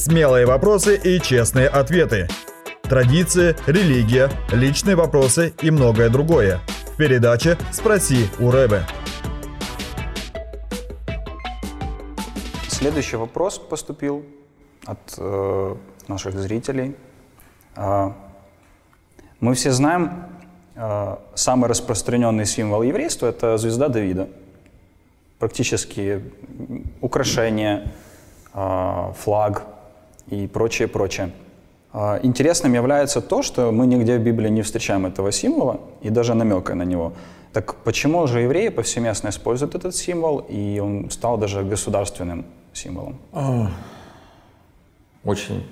Смелые вопросы и честные ответы. Традиции, религия, личные вопросы и многое другое. В передаче «Спроси у Рэбе». Следующий вопрос поступил от э, наших зрителей. Э, мы все знаем, э, самый распространенный символ еврейства – это звезда Давида. Практически украшение, э, флаг и прочее, прочее. Э, интересным является то, что мы нигде в Библии не встречаем этого символа и даже намека на него. Так почему же евреи повсеместно используют этот символ, и он стал даже государственным символом? А, очень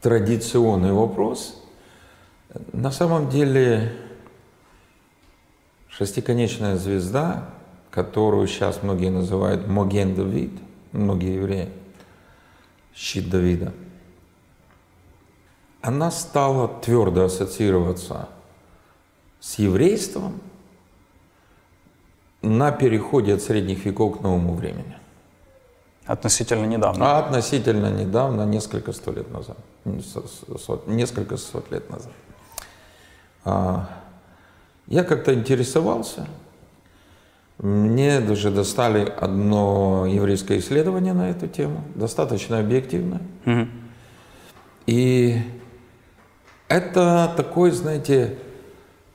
традиционный вопрос. На самом деле шестиконечная звезда, которую сейчас многие называют Моген Давид, многие евреи, щит Давида, она стала твердо ассоциироваться с еврейством на переходе от средних веков к новому времени. Относительно недавно. А относительно недавно, несколько сто лет назад. Сот, несколько сот лет назад. А, я как-то интересовался. Мне даже достали одно еврейское исследование на эту тему, достаточно объективное. Угу. И это такой, знаете,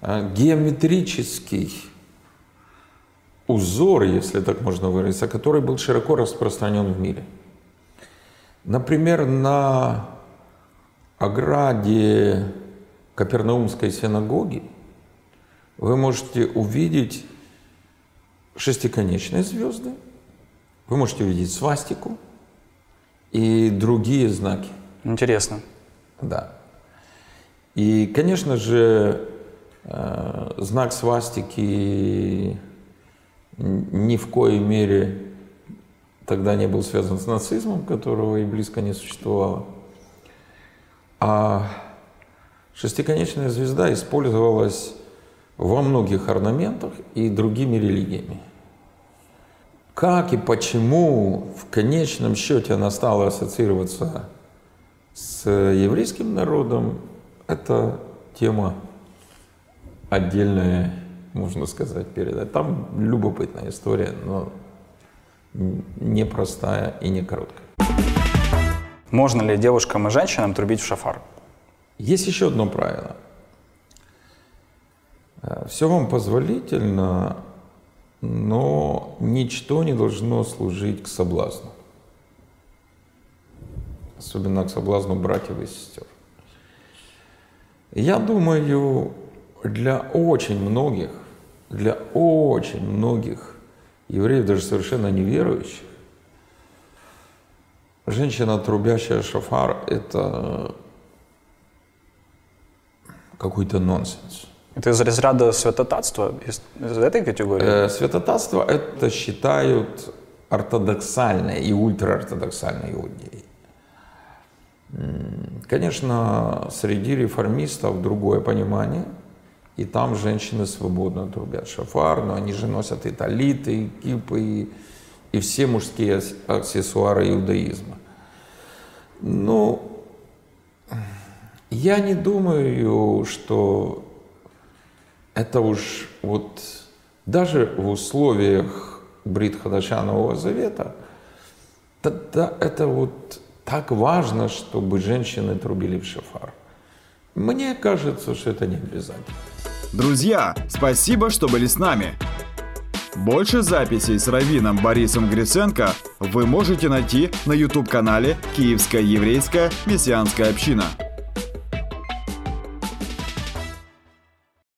а, геометрический узор, если так можно выразиться, который был широко распространен в мире. Например, на ограде Капернаумской синагоги вы можете увидеть шестиконечные звезды, вы можете увидеть свастику и другие знаки. Интересно. Да. И, конечно же, э, знак свастики ни в коей мере тогда не был связан с нацизмом, которого и близко не существовало. А шестиконечная звезда использовалась во многих орнаментах и другими религиями. Как и почему в конечном счете она стала ассоциироваться с еврейским народом, это тема отдельная можно сказать, передать. Там любопытная история, но непростая и не короткая. Можно ли девушкам и женщинам трубить в шафар? Есть еще одно правило. Э, Все вам позволительно, но ничто не должно служить к соблазну. Особенно к соблазну братьев и сестер. Я думаю, для очень многих, для очень многих евреев, даже совершенно неверующих, женщина, трубящая шафар, это какой-то нонсенс. Это из разряда святотатства, из, из этой категории? Э, святотатство это считают ортодоксальной и ультраортодоксальной иудеей. Конечно, среди реформистов другое понимание – и там женщины свободно трубят шафар, но они же носят и талиты, и кипы, и, и все мужские аксессуары иудаизма. Ну, я не думаю, что это уж вот даже в условиях Брит Хадача Нового Завета, тогда это вот так важно, чтобы женщины трубили в шафар. Мне кажется, что это не обязательно. Друзья, спасибо, что были с нами. Больше записей с Равином Борисом Гриценко вы можете найти на YouTube-канале «Киевская еврейская мессианская община».